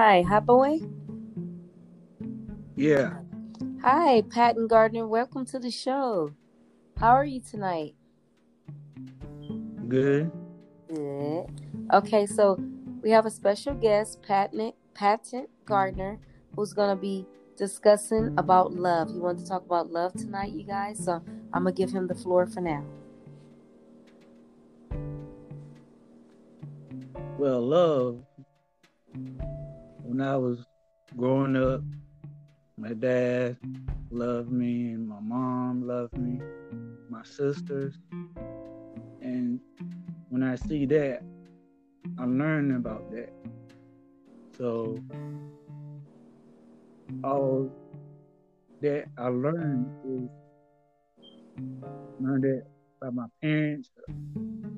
Hi, hi boy. Yeah, Hi, Patton Gardner. Welcome to the show. How are you tonight? good. Good. Okay, so we have a special guest, Patton Patton Gardner, who's gonna be discussing about love. He wants to talk about love tonight, you guys. So I'm gonna give him the floor for now. Well, love. When I was growing up, my dad loved me, and my mom loved me, my sisters. And when I see that, I'm learning about that. So, all that I learned is learned that by my parents.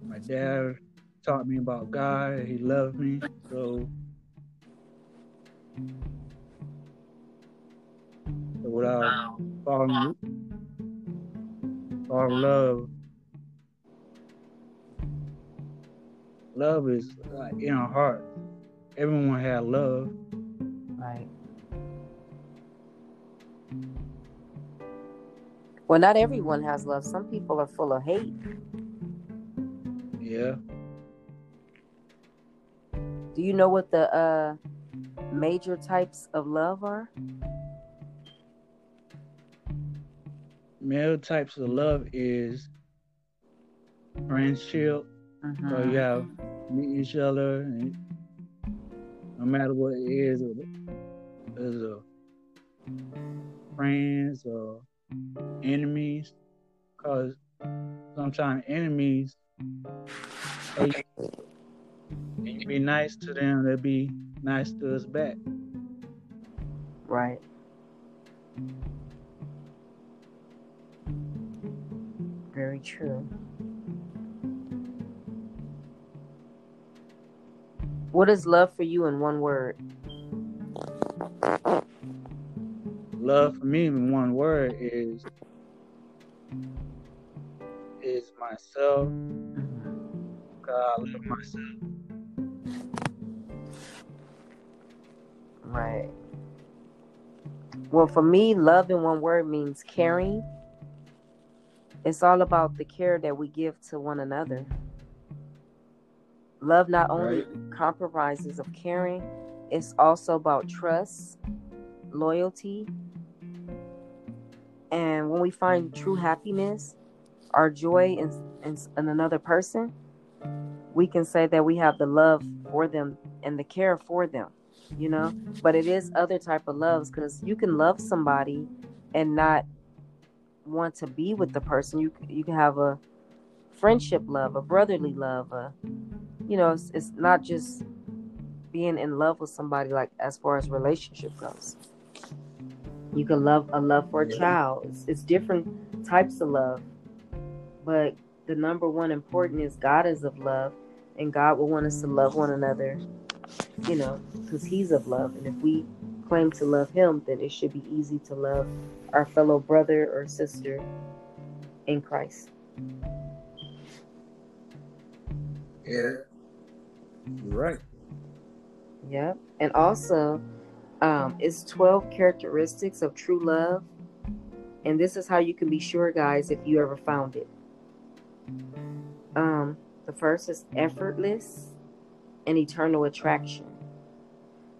My dad taught me about God. He loved me. So, so without falling, fall in love, love is like in our heart. Everyone has love. Right. Well, not everyone has love. Some people are full of hate. Yeah. Do you know what the uh, major types of love are? Male types of love is friendship. Mm-hmm. So you have meet each other, and no matter what it is, is a friends or enemies. Cause sometimes enemies, they, and you be nice to them, they be nice to us back. Right. Very true. What is love for you in one word? Love for me, in one word, is is myself. God, I love myself. Right. Well, for me, love in one word means caring. It's all about the care that we give to one another. Love not only compromises of caring, it's also about trust, loyalty, and when we find true happiness, our joy in, in, in another person, we can say that we have the love for them and the care for them you know? But it is other type of loves because you can love somebody and not want to be with the person. You you can have a friendship love a brotherly love a you know it's, it's not just being in love with somebody like as far as relationship goes. You can love a love for a child. It's, it's different types of love but the number one important is god is of love and god will want us to love one another you know, because he's of love. And if we claim to love him, then it should be easy to love our fellow brother or sister in Christ. Yeah. You're right. Yep. And also, um, it's 12 characteristics of true love. And this is how you can be sure, guys, if you ever found it. Um, the first is effortless and eternal attraction.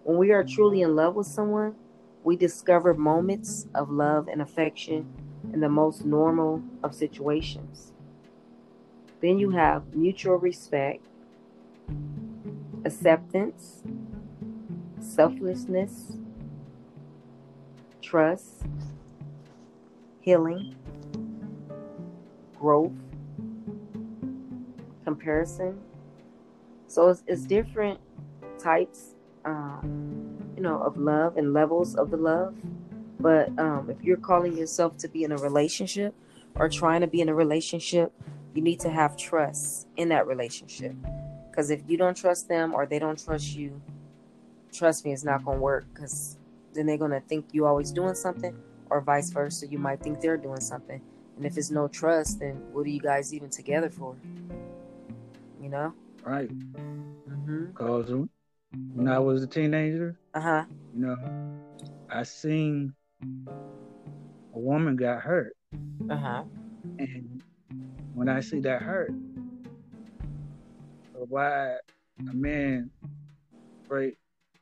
When we are truly in love with someone, we discover moments of love and affection in the most normal of situations. Then you have mutual respect, acceptance, selflessness, trust, healing, growth, comparison. So it's, it's different types, um, you know, of love and levels of the love. But um, if you're calling yourself to be in a relationship or trying to be in a relationship, you need to have trust in that relationship. Because if you don't trust them or they don't trust you, trust me, it's not going to work. Because then they're going to think you're always doing something, or vice versa. You might think they're doing something. And if it's no trust, then what are you guys even together for? You know? Right. Mm-hmm. Cause when I was a teenager, Uh huh. You know, I seen a woman got hurt, Uh huh. and when I see that hurt, why a man break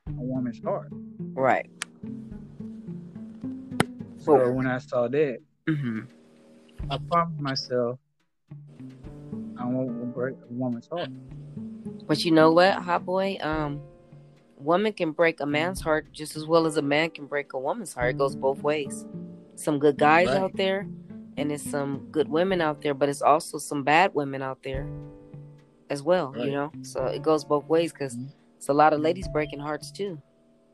a woman's heart? Right. So Well- when I saw that, Mm-hmm. I promised myself I won't break a woman's heart. But you know what, hot boy? Um, woman can break a man's heart just as well as a man can break a woman's heart. It goes both ways. Some good guys Right. out there, and it's some good women out there, but it's also some bad women out there as well. You know, so it goes both ways because Mhm. it's a lot of ladies breaking hearts too,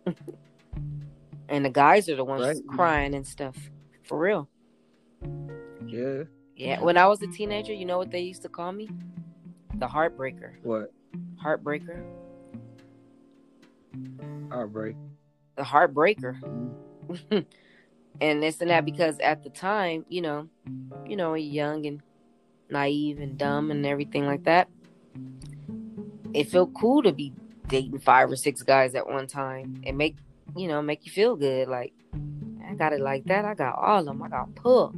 and the guys are the ones Right. crying and stuff. For real. Yeah. Yeah. When I was a teenager, you know what they used to call me? The heartbreaker. What? Heartbreaker. Heartbreak. The heartbreaker. And this and that because at the time, you know, you know, young and naive and dumb and everything like that. It felt cool to be dating five or six guys at one time and make you know make you feel good. Like I got it like that. I got all of them. I got pull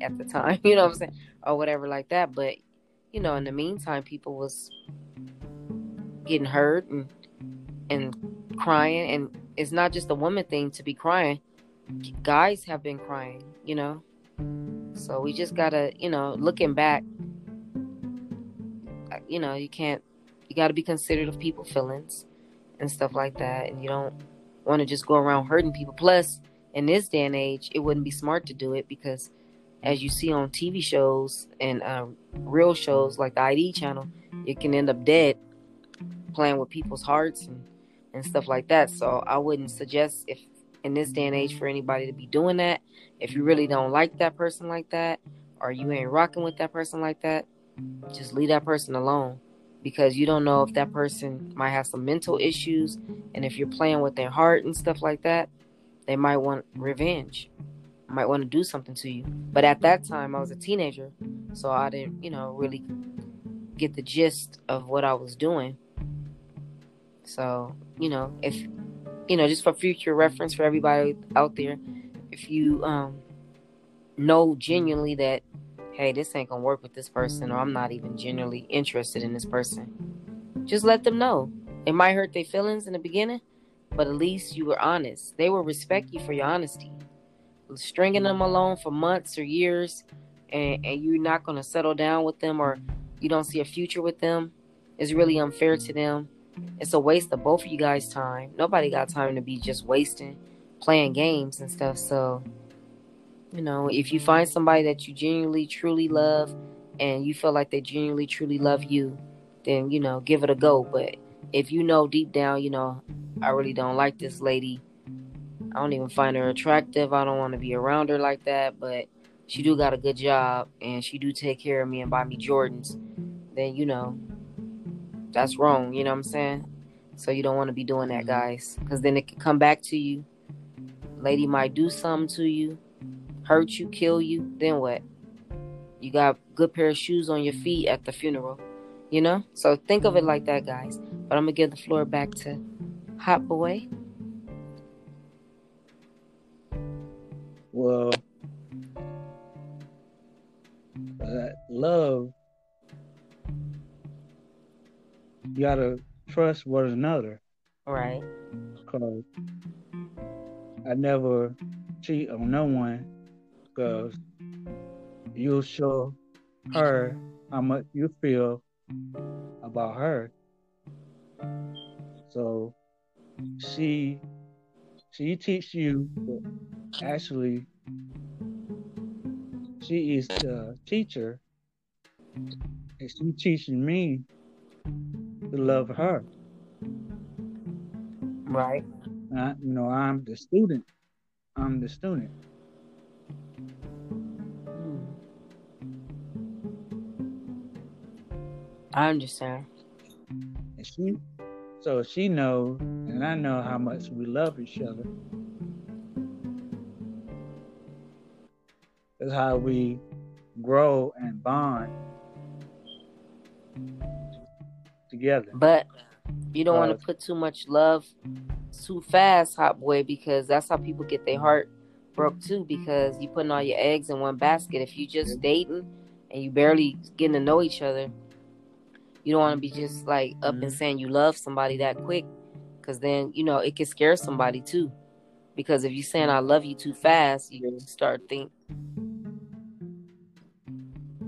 at the time. You know what I'm saying, or whatever like that. But you know, in the meantime, people was getting hurt and and crying, and it's not just a woman thing to be crying guys have been crying, you know. So we just gotta, you know, looking back, uh, you know, you can't, you gotta be considerate of people' feelings and stuff like that, and you don't want to just go around hurting people. Plus, in this day and age, it wouldn't be smart to do it because, as you see on TV shows and uh, real shows like the ID channel, you can end up dead playing with people's hearts and and stuff like that. So I wouldn't suggest if in this day and age for anybody to be doing that. If you really don't like that person like that, or you ain't rocking with that person like that, just leave that person alone because you don't know if that person might have some mental issues. And if you're playing with their heart and stuff like that, they might want revenge, might want to do something to you. But at that time, I was a teenager, so I didn't, you know, really get the gist of what I was doing. So, you know, if you know, just for future reference for everybody out there, if you um know genuinely that hey, this ain't gonna work with this person, or I'm not even genuinely interested in this person, just let them know. It might hurt their feelings in the beginning, but at least you were honest. They will respect you for your honesty. Stringing them along for months or years, and, and you're not gonna settle down with them, or you don't see a future with them, is really unfair to them it's a waste of both of you guys' time. Nobody got time to be just wasting playing games and stuff. So, you know, if you find somebody that you genuinely truly love and you feel like they genuinely truly love you, then, you know, give it a go. But if you know deep down, you know, I really don't like this lady. I don't even find her attractive. I don't want to be around her like that, but she do got a good job and she do take care of me and buy me Jordans. Then, you know, that's wrong. You know what I'm saying? So you don't want to be doing that, guys, because then it could come back to you. Lady might do something to you, hurt you, kill you. Then what? You got good pair of shoes on your feet at the funeral. You know? So think of it like that, guys. But I'm gonna give the floor back to Hot Boy. Well, uh, love, you gotta trust one another. Right. Cause I never cheat on no one. Cause you'll show her how much you feel about her. So she she teach you actually she is the teacher and she teaching me to love her. Right. I, you know, I'm the student. I'm the student. Hmm. I understand. And she so she knows and I know how much we love each other. That's how we grow and bond together. But You don't want to put too much love too fast, hot boy, because that's how people get their heart broke too. Because you putting all your eggs in one basket. If you just dating and you barely getting to know each other, you don't want to be just like up mm-hmm. and saying you love somebody that quick, because then you know it can scare somebody too. Because if you saying I love you too fast, you start think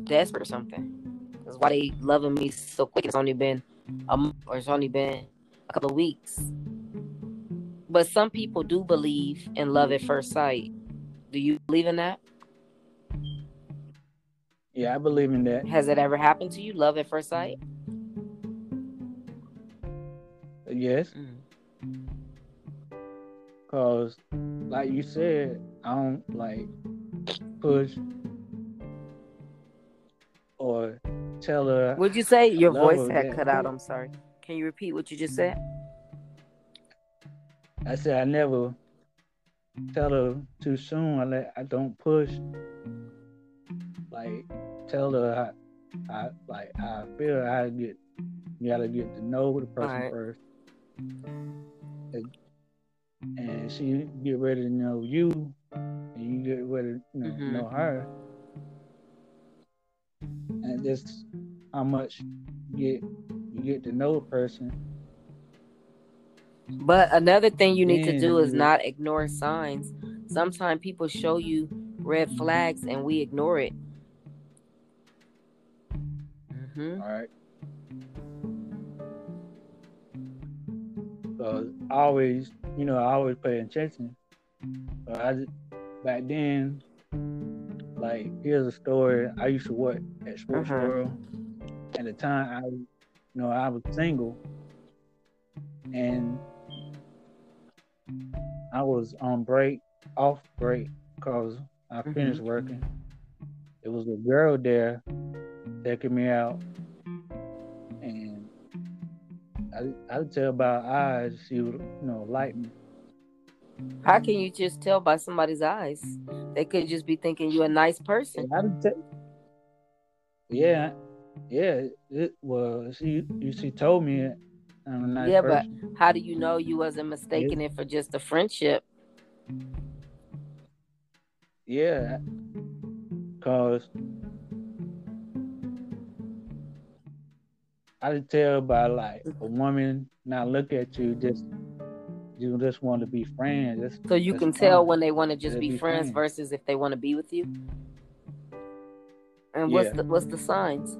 desperate or something. That's why they loving me so quick. It's only been a month or it's only been a couple of weeks. But some people do believe in love at first sight. Do you believe in that? Yeah, I believe in that. Has it ever happened to you? Love at first sight? Yes. Mm. Cause, like you said, I don't like push or tell her. Would you say your voice had cut out? I'm sorry. Can you repeat what you just said? I said I never tell her too soon. I let I don't push. Like tell her I, I like I feel I get you gotta get to know the person right. first. And, and, she get ready to know you and you get ready to you know, mm-hmm. know her. Just how much you get you get to know a person but another thing you need to do is not ignore signs. Sometimes people show you red flags and we ignore it. Mm-hmm. All right. So I always, you know, I always pay attention. So I just, back then, like here's a story. I used to work at Sports uh-huh. World. At the time, I, you know, I was single, and I was on break, off break, because I mm-hmm. finished mm-hmm. working. It was a girl there taking me out, and I I could tell by her eyes she would you know like me. How can you just tell by somebody's eyes? They could just be thinking you're a nice person. Yeah, yeah. It, well, she she told me Nice yeah, person. but how do you know you wasn't mistaking yeah. it for just a friendship? Yeah, cause I can tell by like a woman not look at you just you just want to be friends. That's, so you can tell when they want to just be, be friends, friends, versus if they want to be with you. And what's yeah. the what's the signs?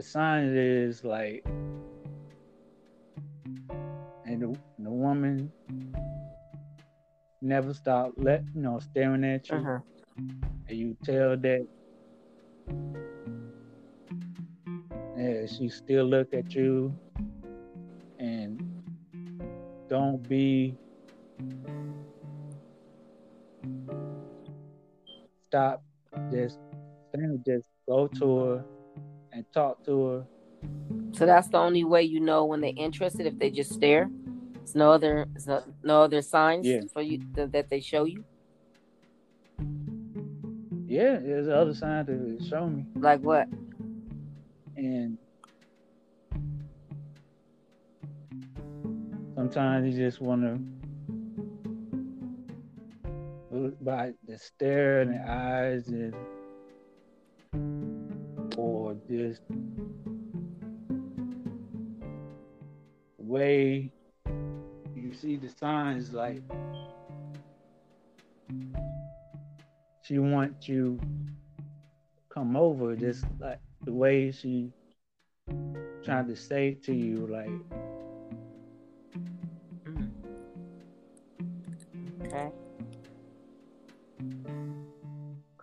the sign is like, and the, the woman never stop let you know staring at you, uh-huh. and you tell that yeah, she still look at you, don't be stop just just go to her and talk to her. So that's the only way you know when they're interested if they just stare. There's no other, no, no other signs yeah. for you th- that they show you. Yeah, there's other signs that show me. Like what? Sometimes you just want to by the stare in the eyes and or just way you see the signs like she wants you come over just like the way she trying to say to you like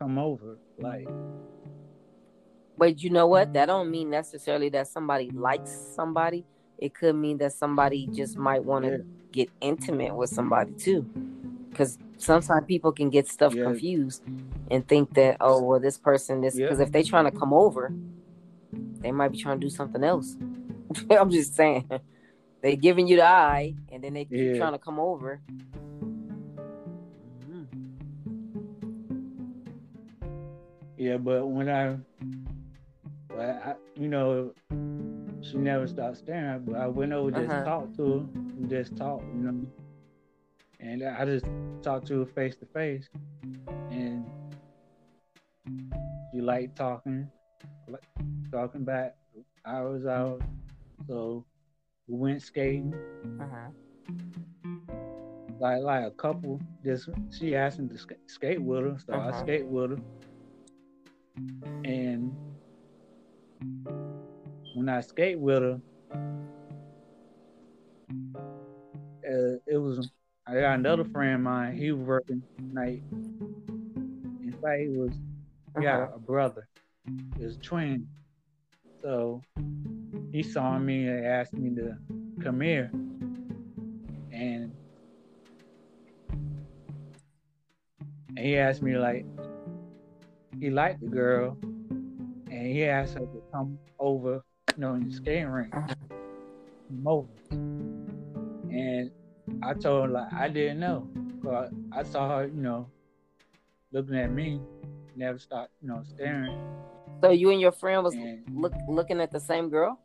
come over like but you know what? That don't mean necessarily that somebody likes somebody. It could mean that somebody just might want to yeah. get intimate with somebody too. Because sometimes people can get stuff yeah. confused and think that, oh, well, this person, this, because yeah. if they're trying to come over, they might be trying to do something else. I'm just saying. They giving you the eye and then they keep trying to come over. Yeah, but when I But I, you know, she never stopped staring. But I went over just Uh-huh. talked to her, just talked, you know. And I just talked to her face to face, and she liked talking, like, talking back. I was out, so we went skating. Uh-huh. Like like a couple, just she asked me to sk- skate with her, so I Uh-huh. skate with her. And when I skate with her, uh, it was I got another friend of mine. He was working night. In fact, he was he got Uh-huh. a brother. His twin. So he saw me and asked me to come here. And and he asked me like he liked the girl and he asked her to come over, you know, in the skating rink. Come over. And I told her like I didn't know. But I saw her, you know, looking at me, never stopped, you know, staring. So you and your friend was And look looking at the same girl?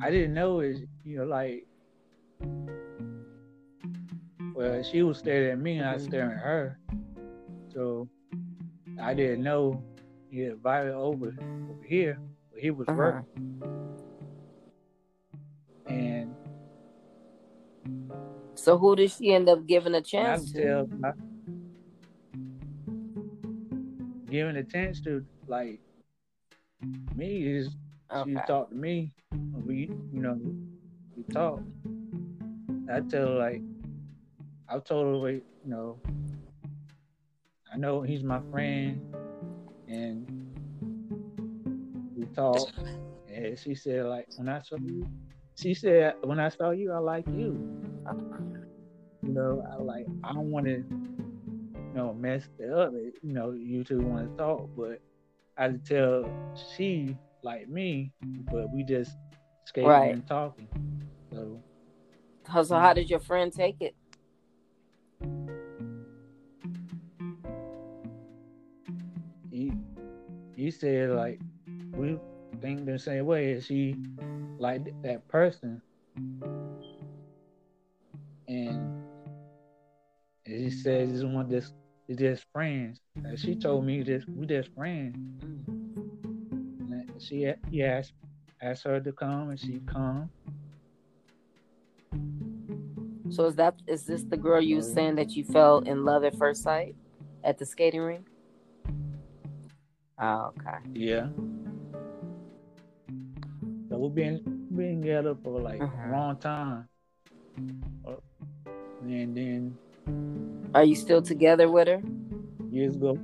I didn't know it, you know, like well, she was staring at me and I was Mhm. staring at her. So I didn't know he invited her over over here, but he was Uh-huh. working and So who did she end up giving a chance to? giving a chance to like me is she talked to me. We you know, we talked. I tell her like I told her like, you know, I know he's my friend and we talked and she said like when I saw you she said when I saw you I like you. You know, I like I don't wanna you know mess it up. You know, you two wanna talk, but I could tell she like me, but we just skating Right. and talking. So How- So how did your friend take it? He said like we think the same way. As she like that person. And he said just want this he just friends. And she told me just we just friends. Mm. And she he asked asked her to come and she come. So is that is this the girl you was saying that you fell in love at first sight at the skating rink? Oh, okay. yeah so we've been been together for like Mhm. a long time and then Are you still together with her? years ago.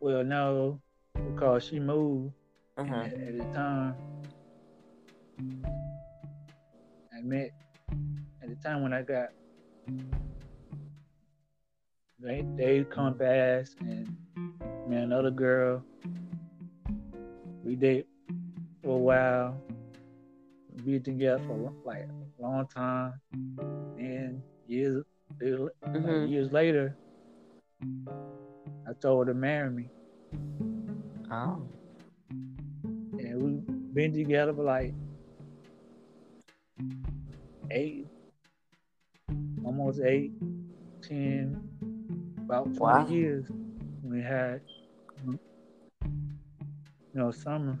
Well, no, because she moved Uh-huh. at, at the time. I met at the time when I got they they come fast and me and another girl. We date for a while. We been together for like a long time. And years like Mhm. years later, I told her to marry me. Oh. And we've been together for like eight, almost eight, ten, about 20 Wow. years. We had, you know, summer.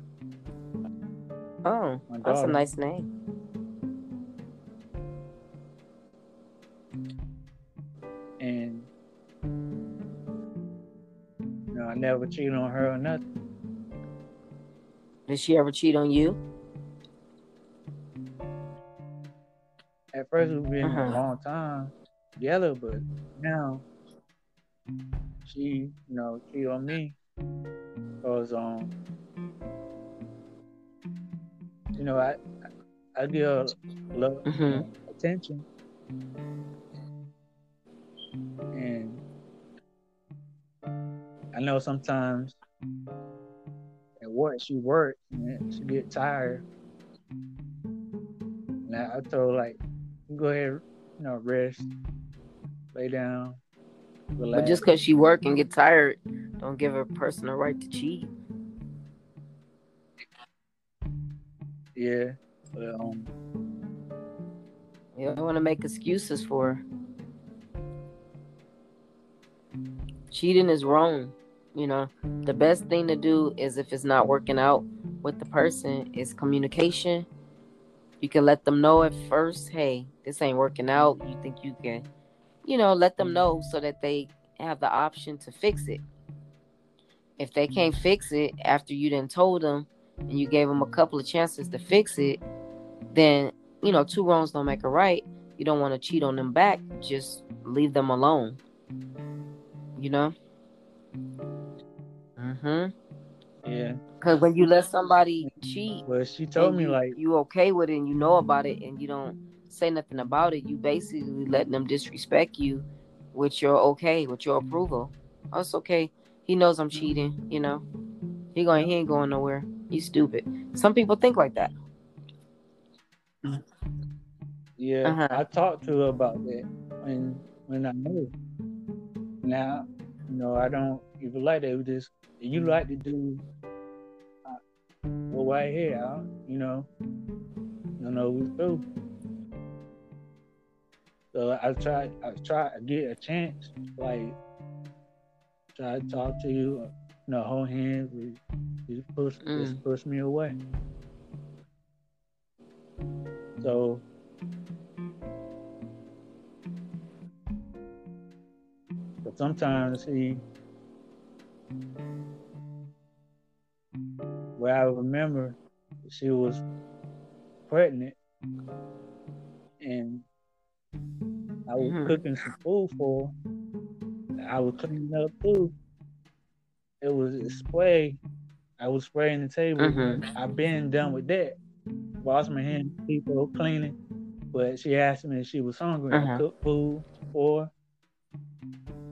Oh, that's a nice name. And, you know, I never cheated on her or nothing. Did she ever cheat on you? At first, we've been Uh-huh. a long time together, but now she, you know, cheated on me. Because, um, you know, I, I give her love, Mhm. attention, and I know sometimes at work she works and she get tired, and I, I told her like, go ahead, you know, rest, lay down, relax. But just because she work and get tired, don't give a person a right to cheat. yeah, um, You don't want to make excuses for her. Cheating is wrong. You know, the best thing to do is if it's not working out with the person is communication. You can let them know at first, hey, this ain't working out. You think you can, you know, let them know so that they have the option to fix it. If they can't fix it after you then told them and you gave them a couple of chances to fix it, then you know, two wrongs don't make a right. You don't want to cheat on them back. Just leave them alone. You know? Mm-hmm. yeah. Because when you let somebody cheat, Well, she told me you, like, you okay with it and you know about it and you don't say nothing about it, you basically letting them disrespect you with your okay, with your approval. Oh, it's okay. He knows I'm cheating, you know. He going he ain't going nowhere. He's stupid. Some people think like that. yeah, Uh-huh. I talked to her about that when when I knew. Now, you know, I don't even like that. We just you like to do. Uh, well, right here, I, you know, you know, we through. So I try, I tried to get a chance, like try to talk to you, you know, hold hands, we you push, just mm. push me away. So but sometimes he where I remember she was pregnant and I was Mhm. cooking some food for. I was cleaning up too. It was a spray. I was spraying the table. Mhm. I've been done with that. Wash my hands, people cleaning. But she asked me if she was hungry. I Uh-huh. cooked food for her.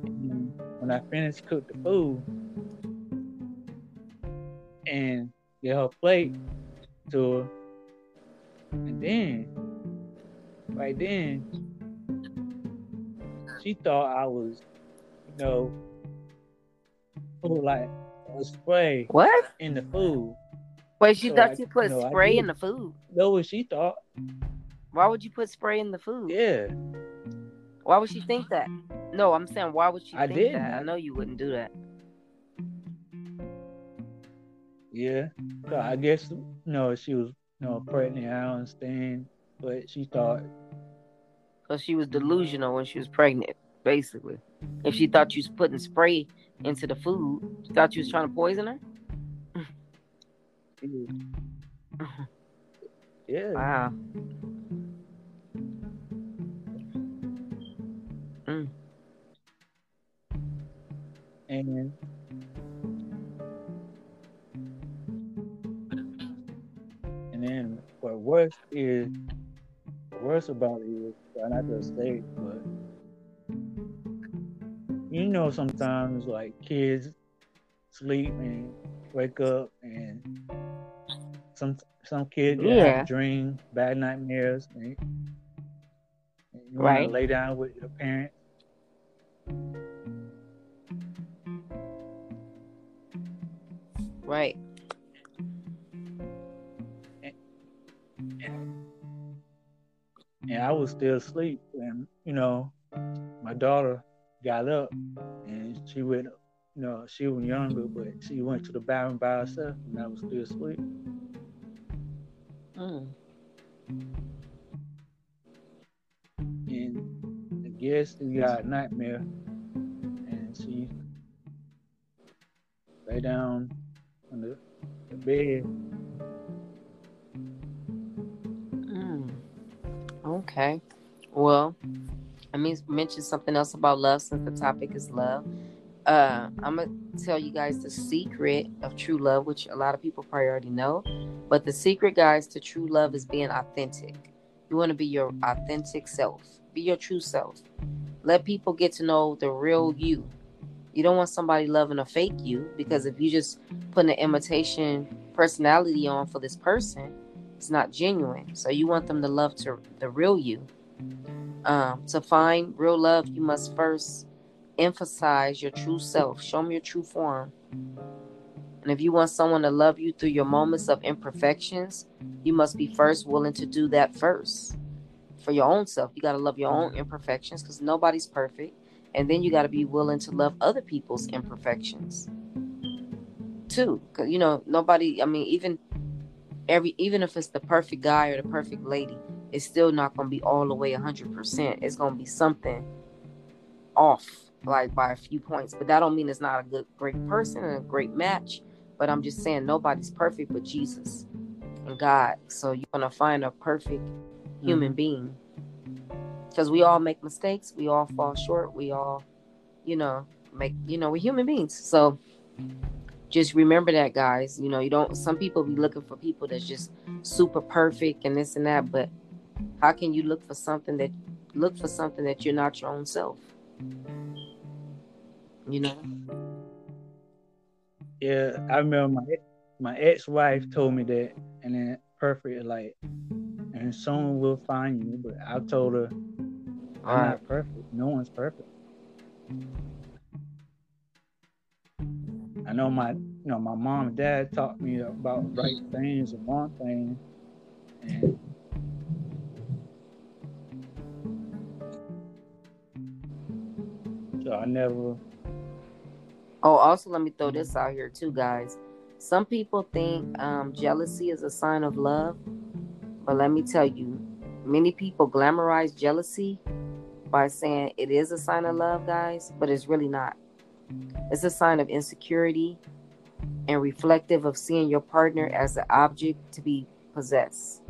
And when I finished cooked the food and get her plate to her, and then right then she thought I was, you know, like a spray What? in the food. Wait, she So thought I- you put no, I spray in the food. Know what she thought? Why would you put spray in the food? Yeah. Why would she think that? No, I'm saying why would she I think didn't. that? I know you wouldn't do that. Yeah, so I guess you know she was you know pregnant. I understand, but she thought Because she was delusional when she was mm-hmm. pregnant, basically. If she thought you was putting spray into the food, she thought you was trying to poison her? yeah, Wow. Mm. and and then what worse is worse about it is try not to say but you know sometimes like kids sleep and wake up and some some kids Yeah. have dreams, bad nightmares, and, and you want Right. to lay down with your parents. Was still asleep. And you know, my daughter got up and she went. You know, she was younger, but she went to the bathroom by herself, and I was still asleep. Mm. And I guess she got a nightmare, and she lay down on the, the bed. Okay. Well, I mean, mention something else about love since the topic is love. Uh, I'm gonna tell you guys the secret of true love, which a lot of people probably already know. But the secret, guys, to true love is being authentic. You want to be your authentic self. Be your true self. Let people get to know the real you. You don't want somebody loving a fake you because if you just put an imitation personality on for this person, not genuine. So you want them to love to the real you. Um, to find real love, you must first emphasize your true self. Show them your true form. And if you want someone to love you through your moments of imperfections, you must be first willing to do that first. For your own self, you got to love your own imperfections because nobody's perfect. And then you got to be willing to love other people's imperfections too. Because, you know, nobody, I mean, even every, even if it's the perfect guy or the perfect lady, it's still not going to be all the way 100%. It's going to be something off like by a few points but that don't mean it's not a good great person and a great match but I'm just saying nobody's perfect but Jesus and God. So you're gonna find a perfect human mm-hmm. being. Because we all make mistakes, we all fall short, we all, you know, make you know, we're human beings. So just remember that guys. You know, you don't some people be looking for people that's just super perfect and this and that, but how can you look for something that look for something that you're not your own self? You know? Yeah, I remember my my ex wife told me that, and then perfect like, and someone will find you. But I told her, I'm right. not perfect. No one's perfect. I know my, you know, my mom and dad taught me about right things and wrong things, and so I never Oh, also, let me throw this out here too, guys. Some people think um, jealousy is a sign of love, but let me tell you, many people glamorize jealousy by saying it is a sign of love, guys, but it's really not. It's a sign of insecurity and reflective of seeing your partner as an object to be possessed.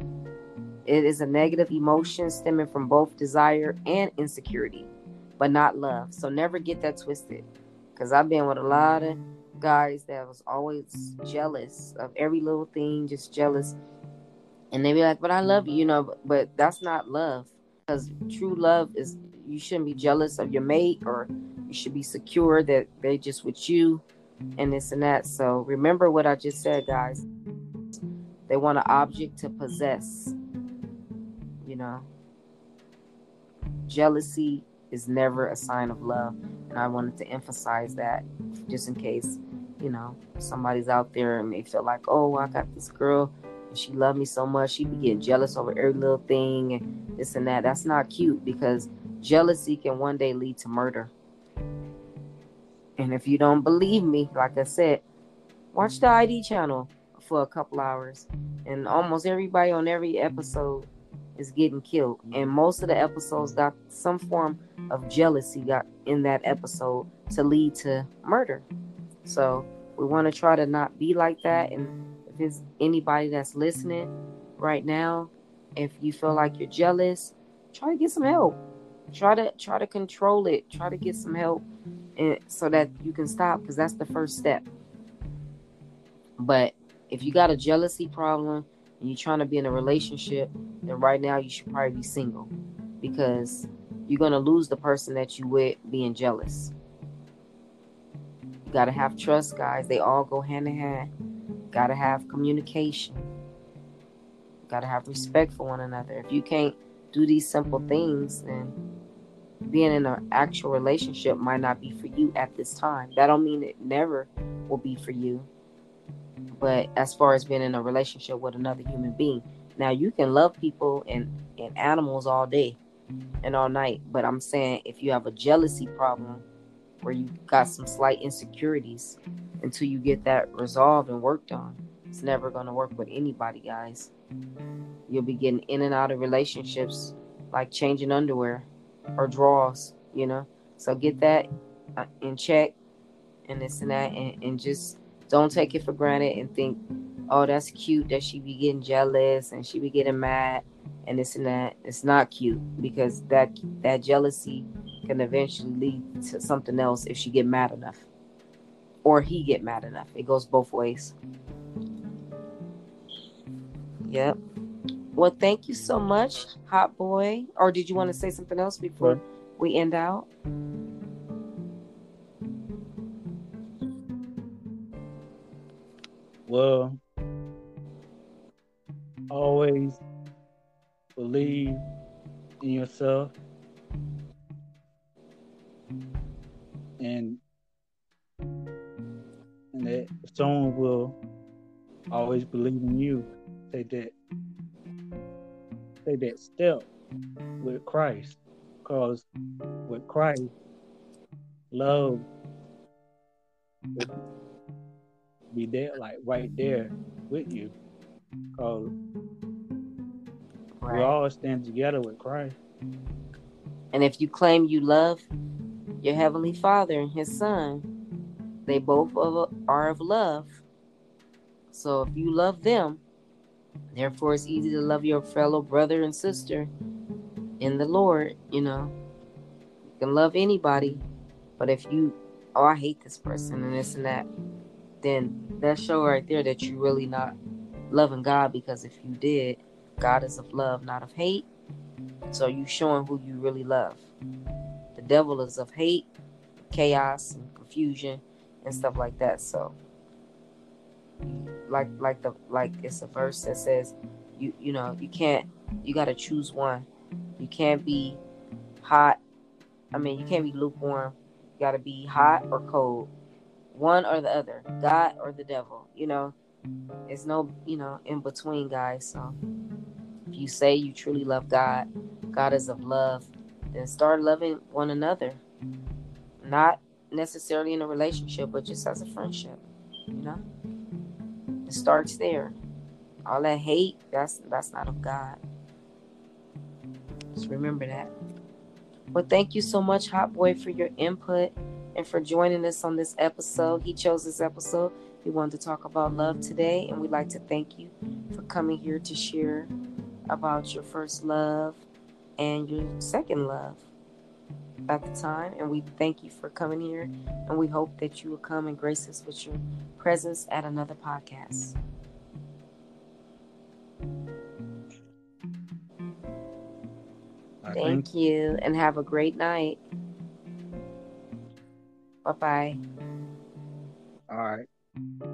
It is a negative emotion stemming from both desire and insecurity, but not love. So never get that twisted. Cause I've been with a lot of guys that was always jealous of every little thing, just jealous. And they be like, "But I love you," you know. But, but that's not love. Because true love is you shouldn't be jealous of your mate, or you should be secure that they just with you, and this and that. So remember what I just said, guys. They want an object to possess. You know, jealousy is never a sign of love. And I wanted to emphasize that just in case, you know, somebody's out there and they feel like, oh, I got this girl and she loved me so much. She be getting jealous over every little thing and this and that. That's not cute because jealousy can one day lead to murder. And if you don't believe me, like I said, watch the ID channel for a couple hours. And almost everybody on every episode is getting killed. And most of the episodes got some form of jealousy got in that episode to lead to murder. So we want to try to not be like that. And if it's anybody that's listening right now, if you feel like you're jealous, try to get some help. Try to try to control it. Try to get some help, and so that you can stop because that's the first step. But if you got a jealousy problem and you're trying to be in a relationship, then right now you should probably be single because you're gonna lose the person that you with being jealous. You gotta have trust, guys. They all go hand in hand. Gotta have communication. Gotta have respect for one another. If you can't do these simple things, then being in an actual relationship might not be for you at this time. That don't mean it never will be for you. But as far as being in a relationship with another human being, now you can love people and, and animals all day and all night. But I'm saying if you have a jealousy problem where you got some slight insecurities until you get that resolved and worked on, it's never going to work with anybody, guys. You'll be getting in and out of relationships like changing underwear or draws, you know? So get that uh, in check and this and that and, and just don't take it for granted and think, oh, that's cute that she be getting jealous and she be getting mad and this and that. It's not cute because that that jealousy can eventually lead to something else if she get mad enough or he get mad enough. It goes both ways. Yep. Well, thank you so much, hot boy. Or did you want to say something else before we end out? Well, always believe in yourself and and that someone will always believe in you. Say that take that step with Christ. Because with Christ, love be there like right there with you. Cause right. we all stand together with Christ. And if you claim you love your heavenly Father and His Son, they both are of love. So if you love them, therefore it's easy to love your fellow brother and sister in the Lord. You know, you can love anybody, but if you, oh, I hate this person and this and that, then that show right there that you're really not loving God because if you did, God is of love, not of hate. So you showing who you really love. The devil is of hate, chaos, and confusion, and stuff like that. So, like, like the like it's a verse that says, you you know you can't you got to choose one. You can't be hot. I mean, you can't be lukewarm. You got to be hot or cold one or the other, God or the devil. You know, it's no, you know, in between, guys. So if you say you truly love God, God is of love, then start loving one another. Not necessarily in a relationship, but just as a friendship. It starts there. All that hate, that's that's not of God. Just remember that. Well, thank you so much, Hot Boy, for your input and for joining us on this episode. He chose this episode. He wanted to talk about love today, and we'd like to thank you for coming here to share about your first love and your second love at the time. And we thank you for coming here, and we hope that you will come and grace us with your presence at another podcast. Thank you, and have a great night. Bye bye. All right.